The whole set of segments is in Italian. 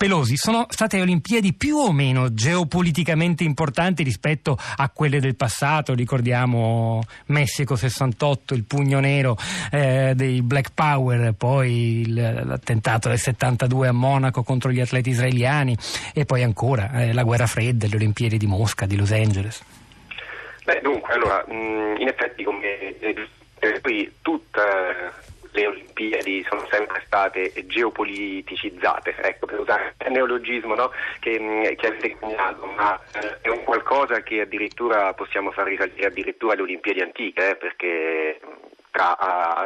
Pelosi, sono state Olimpiadi più o meno geopoliticamente importanti rispetto a quelle del passato? Ricordiamo Messico 68, il pugno nero eh, dei Black Power, poi il, l'attentato del 72 a Monaco contro gli atleti israeliani e poi ancora eh, la guerra fredda, le Olimpiadi di Mosca, di Los Angeles. Beh, dunque, allora, in effetti come eh, qui tutte le Olimpiadi sono sempre state geopoliticizzate, ecco, per usare il neologismo no? che, che avete coniato, ma eh, è un qualcosa che addirittura possiamo far risalire addirittura alle Olimpiadi antiche, eh, perché tra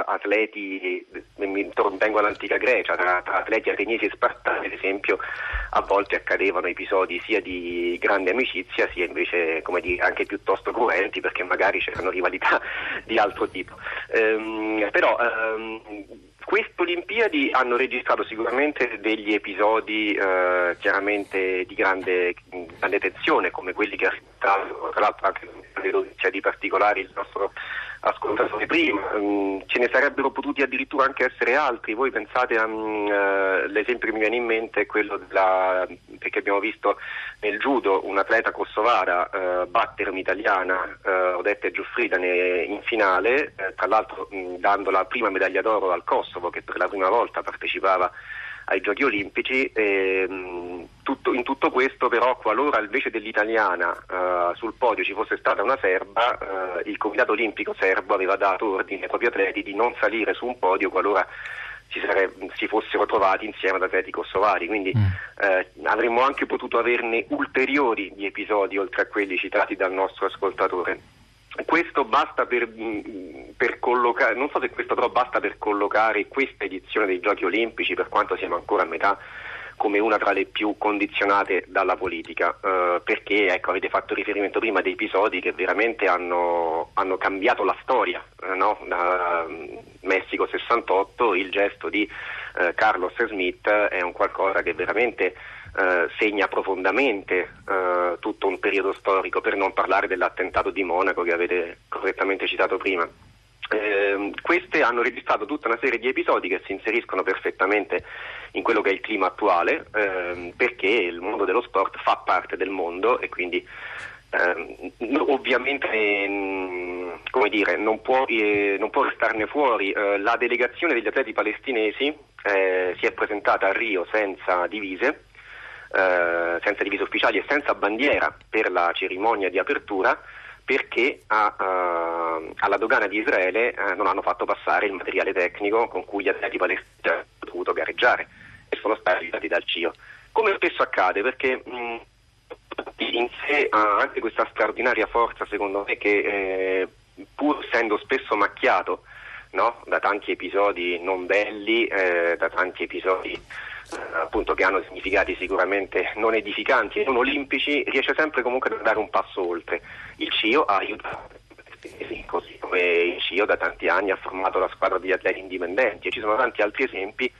atleti, vengo all'antica Grecia, tra, atleti ateniesi e spartani ad esempio a volte accadevano episodi sia di grande amicizia sia invece dire, anche piuttosto cruenti perché magari c'erano rivalità di altro tipo. Um, però um, queste Olimpiadi hanno registrato sicuramente degli episodi eh, chiaramente di grande, grande, tensione come quelli che ha riguardato tra l'altro anche di particolari il nostro ascoltatore prima, um, ce ne sarebbero potuti addirittura anche essere altri, voi pensate all'esempio um, uh, che mi viene in mente è quello della, perché abbiamo visto nel judo un atleta kosovara uh, battere un'italiana, uh, Odette Giuffrida in finale, eh, tra l'altro mh, dando la prima medaglia d'oro al Kosovo che per la prima volta partecipava ai Giochi Olimpici. E, ehm, tutto, in tutto questo però qualora invece dell'italiana uh, sul podio ci fosse stata una serba, uh, il Comitato Olimpico serbo aveva dato ordine ai propri atleti di non salire su un podio qualora si, sarebbe, si fossero trovati insieme ad atleti kosovari, quindi mm. eh, avremmo anche potuto averne ulteriori di episodi oltre a quelli citati dal nostro ascoltatore. Questo basta per, mm, per, collocare, non so se questo però basta per collocare questa edizione dei Giochi Olimpici, per quanto siamo ancora a metà, come una tra le più condizionate dalla politica, eh, perché ecco, avete fatto riferimento prima ad episodi che veramente hanno, hanno cambiato la storia, eh, no? da mm, Messico 68, il gesto di eh, Carlos Smith è un qualcosa che veramente eh, segna profondamente eh, tutto un periodo storico, per non parlare dell'attentato di Monaco che avete correttamente citato prima. Queste hanno registrato tutta una serie di episodi che si inseriscono perfettamente in quello che è il clima attuale, ehm, perché il mondo dello sport fa parte del mondo e quindi eh, ovviamente eh, dire, non, può, eh, non, può, restarne fuori. Eh, la delegazione degli atleti palestinesi eh, si è presentata a Rio senza divise eh, senza divise ufficiali e senza bandiera per la cerimonia di apertura perché a, uh, alla dogana di Israele uh, non hanno fatto passare il materiale tecnico con cui gli atleti palestinesi hanno dovuto gareggiare e sono stati aiutati dal CIO. Come spesso accade, perché mh, in sé ha anche questa straordinaria forza, secondo me, che eh, pur essendo spesso macchiato no? da tanti episodi non belli, eh, da tanti episodi eh, appunto, che hanno significati sicuramente non edificanti e non olimpici, riesce sempre comunque ad andare un passo oltre. Il CIO ha aiutato così come il CIO da tanti anni ha formato la squadra di atleti indipendenti e ci sono tanti altri esempi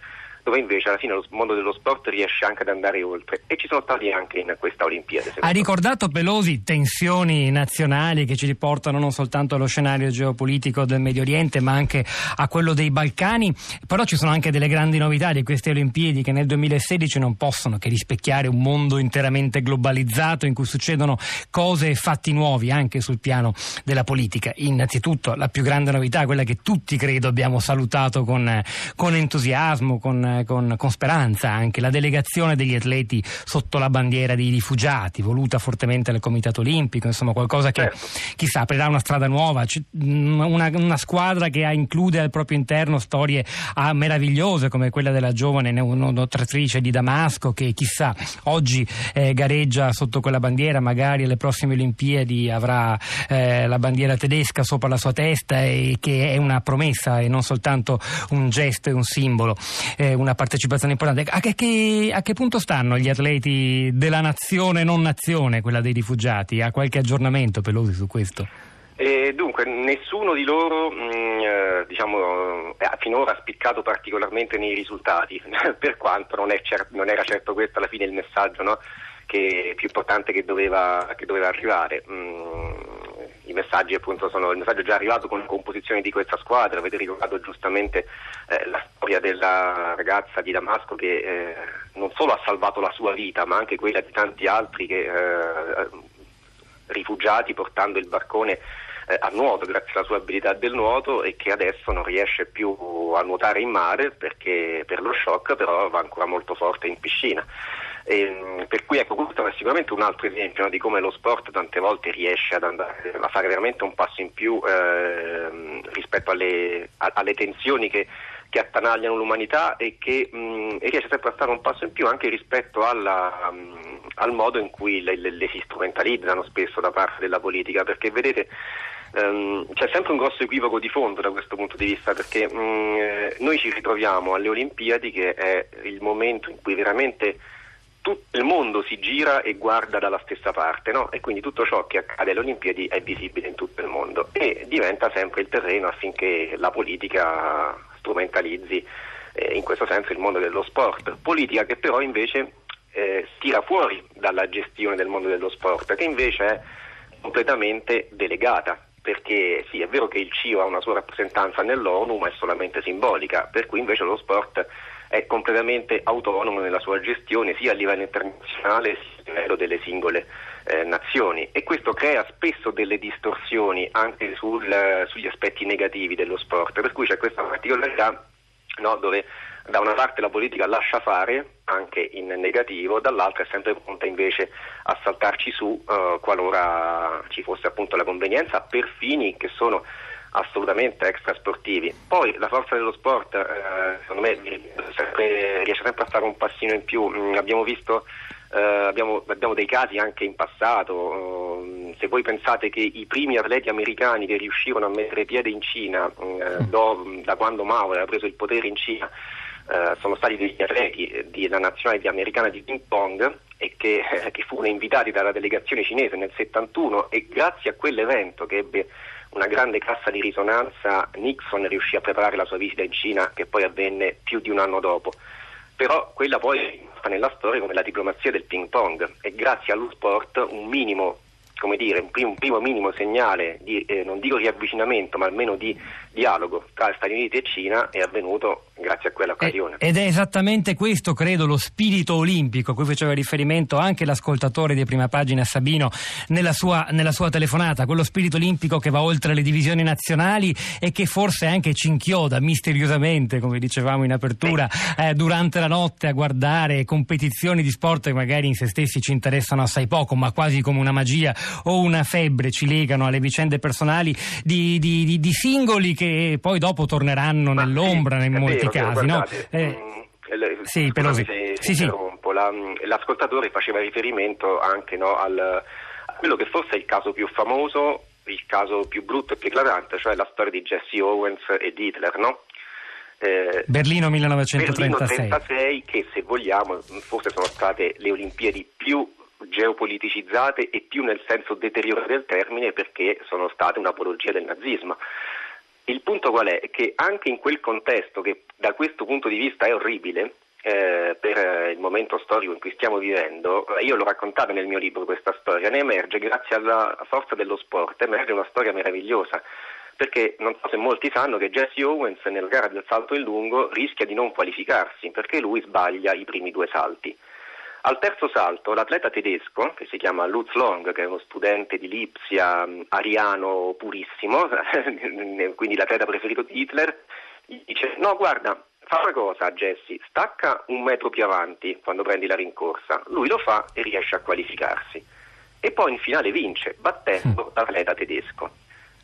dove invece alla fine lo mondo dello sport riesce anche ad andare oltre e ci sono stati anche in questa Olimpiade. Ha ricordato Pelosi tensioni nazionali che ci riportano non soltanto allo scenario geopolitico del Medio Oriente ma anche a quello dei Balcani, però ci sono anche delle grandi novità di queste Olimpiadi che nel 2016 non possono che rispecchiare un mondo interamente globalizzato in cui succedono cose e fatti nuovi anche sul piano della politica. Innanzitutto la più grande novità, quella che tutti credo abbiamo salutato con, con entusiasmo, con con, con, speranza anche la delegazione degli atleti sotto la bandiera dei rifugiati, voluta fortemente dal Comitato Olimpico, insomma qualcosa che certo. chissà aprirà una strada nuova, una, una, squadra che include al proprio interno storie ah, meravigliose come quella della giovane nuotatrice di Damasco che chissà oggi eh, gareggia sotto quella bandiera, magari alle prossime Olimpiadi avrà eh, la bandiera tedesca sopra la sua testa e che è una promessa e non soltanto un gesto e un simbolo. Eh, una partecipazione importante. A che, a che, punto stanno gli atleti della nazione non nazione, quella dei rifugiati? Ha qualche aggiornamento Pelosi su questo? Eh, dunque, nessuno di loro mh, mm, eh, diciamo, eh, ha finora spiccato particolarmente nei risultati, per quanto non, cer- non, era certo questo alla fine il messaggio no? che, più importante che doveva, che doveva arrivare. Mm, i messaggi appunto sono il messaggio è già arrivato con la composizione di questa squadra, avete ricordato giustamente eh, la storia della ragazza di Damasco che eh, non solo ha salvato la sua vita ma anche quella di tanti altri che, eh, rifugiati portando il barcone eh, a nuoto grazie alla sua abilità del nuoto e che adesso non riesce più a nuotare in mare perché per lo shock però va ancora molto forte in piscina. E, ehm, per cui ecco, questo è sicuramente un altro esempio no, di come lo sport tante volte riesce andare, a fare veramente un passo in più eh, rispetto alle, a, alle tensioni che, che, attanagliano l'umanità e che mh, e riesce sempre a fare un passo in più anche rispetto alla, mh, al modo in cui le, le, le si strumentalizzano spesso da parte della politica, perché vedete Um, c'è sempre un grosso equivoco di fondo da questo punto di vista perché um, noi ci ritroviamo alle Olimpiadi che è il momento in cui veramente tutto il mondo si gira e guarda dalla stessa parte no? e quindi tutto ciò che accade alle Olimpiadi è visibile in tutto il mondo e diventa sempre il terreno affinché la politica strumentalizzi eh, in questo senso il mondo dello sport. Politica che però invece eh, tira fuori dalla gestione del mondo dello sport, che invece è completamente delegata perché sì, è vero che il CIO ha una sua rappresentanza nell'ONU, ma è solamente simbolica, per cui invece lo sport è completamente autonomo nella sua gestione sia a livello internazionale sia a livello delle singole eh, nazioni. E questo crea spesso delle distorsioni anche sul, sugli aspetti negativi dello sport, per cui c'è questa particolarità no, dove da una parte la politica lascia fare anche in negativo, dall'altra è sempre pronta invece a saltarci su uh, qualora ci fosse appunto la convenienza per fini che sono assolutamente extrasportivi. Poi la forza dello sport, eh, secondo me, riesce sempre a fare un passino in più. Mm, abbiamo visto, eh, abbiamo, abbiamo, dei casi anche in passato. Mm, se voi pensate che i primi atleti americani che riuscivano a mettere piede in Cina, eh, do, da quando Mao aveva preso il potere in Cina, eh, sono stati degli atleti della nazionale americana di ping pong e che, che furono invitati dalla delegazione cinese nel 71 e grazie a quell'evento che ebbe una grande cassa di risonanza, Nixon riuscì a preparare la sua visita in Cina che poi avvenne più di un anno dopo. Però quella poi sta nella storia come la diplomazia del ping pong e grazie allo sport un minimo come dire, un primo, un primo minimo segnale di, eh, non dico riavvicinamento, ma almeno di dialogo tra Stati Uniti e Cina è avvenuto grazie a quell'occasione. Ed è esattamente questo, credo, lo spirito olimpico a cui faceva riferimento anche l'ascoltatore di prima pagina Sabino nella sua, nella sua telefonata, quello spirito olimpico che va oltre le divisioni nazionali e che forse anche ci inchioda misteriosamente, come dicevamo in apertura, eh, durante la notte a guardare competizioni di sport che magari in se stessi ci interessano assai poco, ma quasi come una magia o una febbre ci legano alle vicende personali di, di, di, di singoli che poi dopo torneranno ma nell'ombra sì, in molti vero, casi. No? Eh, mm, sì, Pelosi. sì, sì. La, l'ascoltatore faceva riferimento anche no, al, a quello che forse è il caso più famoso, il caso più brutto e più eclatante, cioè la storia di Jesse Owens e di Hitler, no? Eh, Berlino 1936. Berlino 36 che se vogliamo forse sono state le Olimpiadi più geopoliticizzate e più nel senso deteriore del termine perché sono state un'apologia del nazismo. Il punto qual è? Che anche in quel contesto, che da questo punto di vista è orribile, eh, per il momento storico in cui stiamo vivendo, io l'ho raccontata nel mio libro questa storia, ne emerge, grazie alla forza dello sport, emerge una storia meravigliosa. Perché non so se molti sanno che Jesse Owens nella gara del salto in lungo rischia di non qualificarsi perché lui sbaglia i primi due salti. Al terzo salto l'atleta tedesco, che si chiama Lutz Long, che è uno studente di Lipsia, mm, ariano purissimo, quindi l'atleta preferito di Hitler, gli dice no guarda, fa una cosa Jesse, stacca un metro più avanti quando prendi la rincorsa, lui lo fa e riesce a qualificarsi. E poi in finale vince, battendo l'atleta tedesco,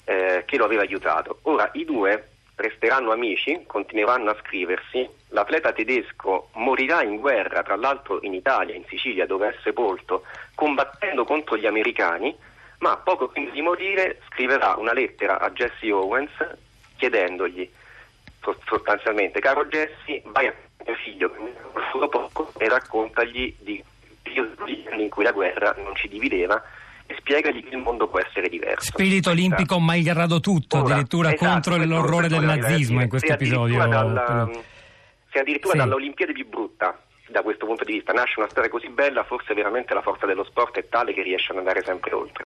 eh, che lo aveva aiutato. Ora i due resteranno amici, continueranno a scriversi. L'atleta tedesco morirà in guerra, tra l'altro in Italia, in Sicilia, dove è sepolto, combattendo contro gli americani, ma poco prima di morire scriverà una lettera a Jesse Owens chiedendogli sostanzialmente, caro Jesse, vai a mio figlio ha poco e raccontagli di anni in cui la guerra non ci divideva spiegagli che il mondo può essere diverso. Spirito olimpico malgrado tutto, Ora, addirittura esatto, contro l'orrore del nazismo in questo episodio. Dalla, se addirittura sì. dall'Olimpiade più brutta da questo punto di vista nasce una storia così bella, forse veramente la forza dello sport è tale che riesce ad andare sempre oltre.